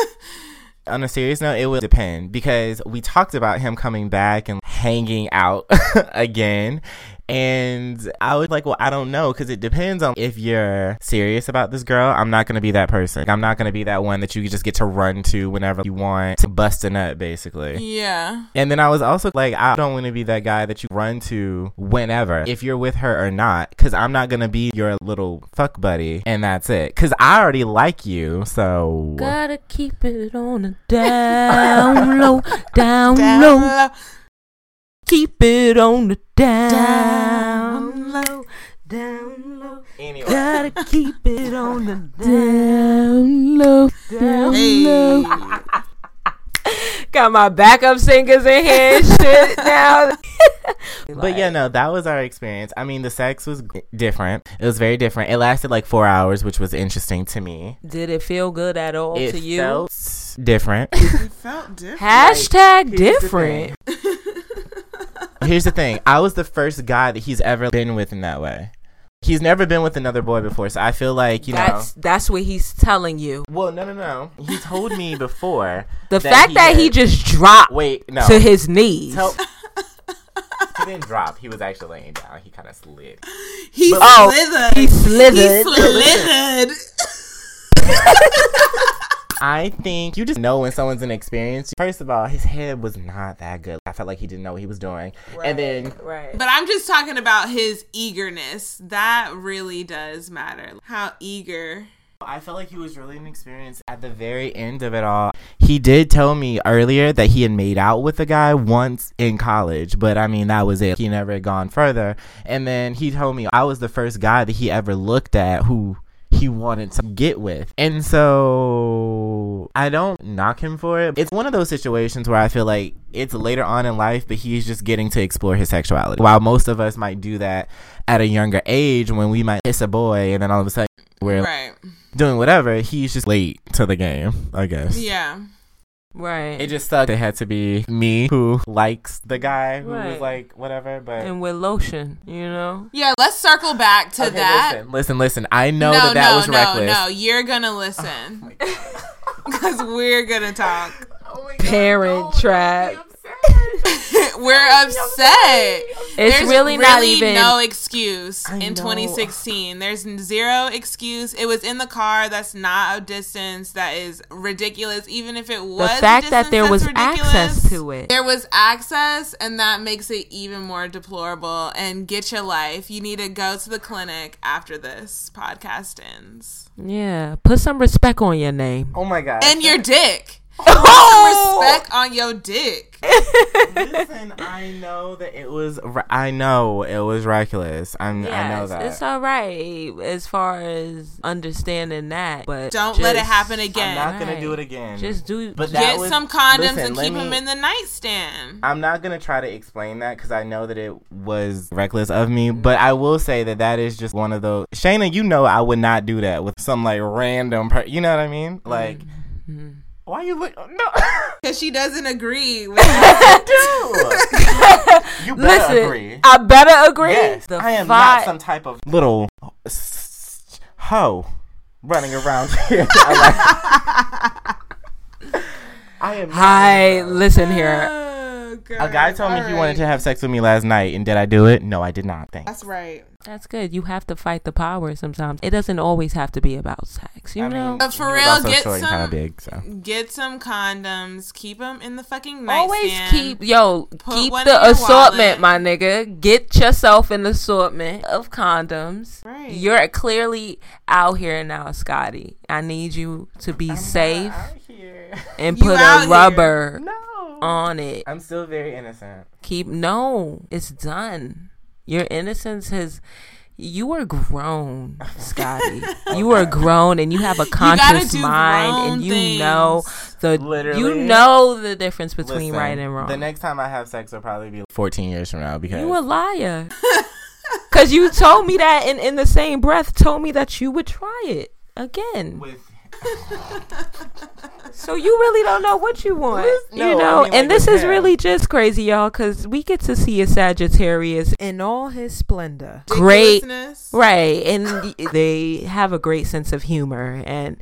On a serious note, it would depend because we talked about him coming back and hanging out again. And I was like, well, I don't know because it depends on if you're serious about this girl. I'm not going to be that person. I'm not going to be that one that you just get to run to whenever you want to bust a nut, basically. yeah. And then I was also like, I don't want to be that guy that you run to whenever, if you're with her or not, because I'm not going to be your little fuck buddy and that's it. Because I already like you, so. Gotta keep it on a down low, down, Down low. low. Keep it on the down, Down low, down low. Anyway. Gotta keep it on the down low, down Hey. low. Got my backup singers in here shit now. But yeah, no, that was our experience. I mean, the sex was g- different. It was very different. It lasted like four hours, which was interesting to me. Did it feel good at all It to you? felt different. It felt different. Hashtag here's the different. Here's the thing I was the first guy that he's ever been with in that way. He's never been with another boy before, so I feel like, you know That's that's what he's telling you. Well, no, no, no. He told me before. The that fact he that he just dropped Wait, no. to his knees. Tell- he didn't drop. He was actually laying down. He kind of slid. He Oh, slithered. he slithered. He slithered. I think you just know when someone's inexperienced. First of all, his head was not that good. I felt like he didn't know what he was doing. And then right. But I'm just talking about his eagerness. That really does matter. How eager. I felt like he was really inexperienced at the very end of it all. He did tell me earlier that he had made out with a guy once in college, but I mean, that was it. He never had gone further. And then he told me I was the first guy that he ever looked at who he wanted to get with. And so I don't knock him for it. It's one of those situations where I feel like it's later on in life, but he's just getting to explore his sexuality. While most of us might do that at a younger age when we might kiss a boy and then all of a sudden we're Right. doing whatever, he's just late to the game, I guess. Yeah. Right. It just sucked. It had to be me who likes the guy who was like whatever, but and with lotion, you know? Yeah, let's circle back to Okay, that. Listen, listen, listen. I know no, that that no, was no, reckless. no. You're gonna listen oh because we're gonna talk. Parent trap. We're upset. It's There's really, not even. no excuse I in know. 2016. There's zero excuse. It was in the car. That's not a distance. That is ridiculous. Even if it was the a fact that there was ridiculous. access to it. There was access, and that makes it even more deplorable. And get your life. You need to go to the clinic after this podcast ends. Yeah. Put some respect on your name. Oh my god. And your dick. Oh! Respect on your dick. Listen, I know that it was. ri- I know it was reckless. I'm. I know that. It's all right as far as understanding that, but Don't let it just- happen I'm again. not gonna Right. do it again. Just do. But Get was- some condoms listen, and let keep them in the nightstand. I'm not gonna try to explain that because I know that it was reckless of me. But I will say that that is just one of those. Shayna, you know, I would not do that with some like random. Per- you know what I mean? Like, Mm-hmm. Why you look? No, Because she doesn't agree with you better Listen, agree. I better agree. Yes, The I am fi- not some type of little hoe running around here. I, am. Hi, one listen here. Oh, A guy told me he wanted to have sex with me last night, and did I do it? No, I did not. Thanks. That's right. That's good. You have to fight the power sometimes. It doesn't always have to be about sex, you I know? mean, But for real, get short some- big, so. Get some condoms. Keep them in the fucking Always nightstand. keep yo keep the assortment, wallet. my nigga. Get yourself an assortment of condoms. Right. You're clearly out here now, Scotty. I need you to be safe Out here. And put a rubber No. on it. I'm still very innocent. Keep no, it's done. Your innocence has. You are grown, Scotty. you are grown, and you have a conscious mind, and you know the you know the difference between Listen, right and wrong. The next time I have sex will probably be 14 years from now because You a liar. Cause you told me that in, in the same breath told me that you would try it again. with So you really don't know what you want. No, you I know, mean, like and this is him. really just crazy, y'all, cause we get to see a Sagittarius in all his splendor. Great. Right. And they have a great sense of humor and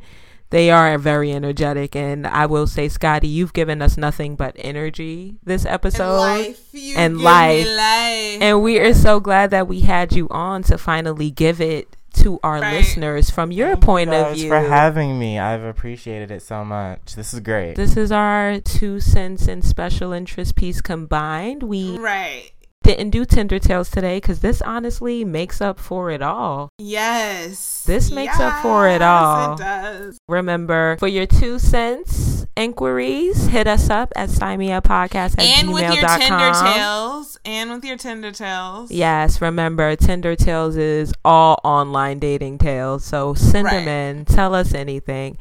they are very energetic. And I will say, Scotty, you've given us nothing but energy this And episode. life. And give me life. life. And we are so glad that we had you on to finally give it to our Right. listeners from your Thank you point of guys view. for having me. I've appreciated it so much. This is great. this is our two cents and special interest piece combined. We right. Didn't do Tinder Tales today because this honestly makes up for it all. Yes. This makes up for it all. It does. Remember, for your two cents inquiries, hit us up at podcast at And with your Tinder gmail.com. tales. And with your Tinder tales. Yes, remember Tinder Tales is all online dating tales. So send them in, tell us anything.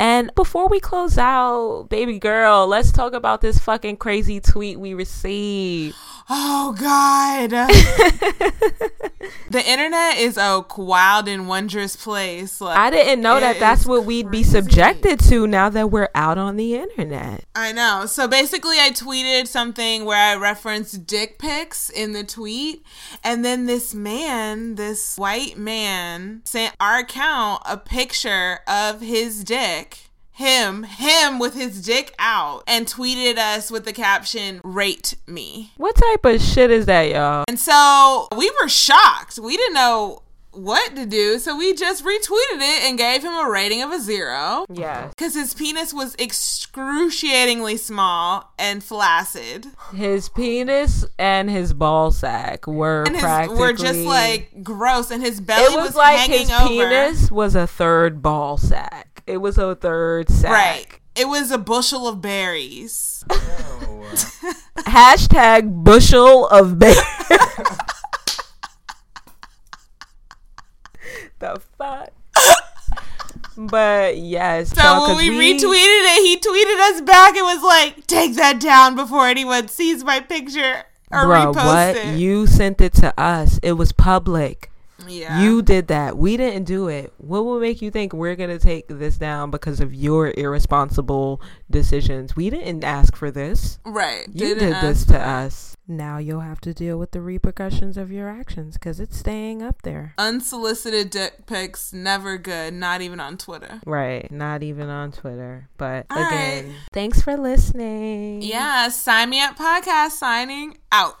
And before we close out, baby girl, let's talk about this fucking crazy tweet we received. Oh God. the internet is a wild and wondrous place. Like, I didn't know that that's what we'd be subjected to now that we're out on the internet. I know. So basically, I tweeted something where I referenced dick pics in the tweet, and then this man, this white man, sent our account a picture of his dick. Him, him with his dick out, and tweeted us with the caption, Rate me. What type of shit is that, y'all? And so we were shocked. We didn't know what to do, so we just retweeted it and gave him a rating of a zero. Yes. Because his penis was excruciatingly small and flaccid. His penis and his ball sack were And his practically were just like gross, and his belly was hanging over. it was, like his over. penis was a third ball sack. It was a third sack. Right. It was a bushel of berries. Hashtag bushel of bear. the fuck. But yes, So no, when 'cause we, retweeted it, he tweeted us back and was like, "Take that down before anyone sees my picture or Bro, repost what? it." You sent it to us. It was public. Yeah, You did that. We didn't do it. What will make you think we're going to take this down because of your irresponsible decisions? We didn't ask for this. right? You Didn't did this to us. Now you'll have to deal with the repercussions of your actions because it's staying up there. Unsolicited dick pics never good. Not even on Twitter. Right. Not even on Twitter. But All again, right. thanks for listening. Yeah, sign me up podcast signing out.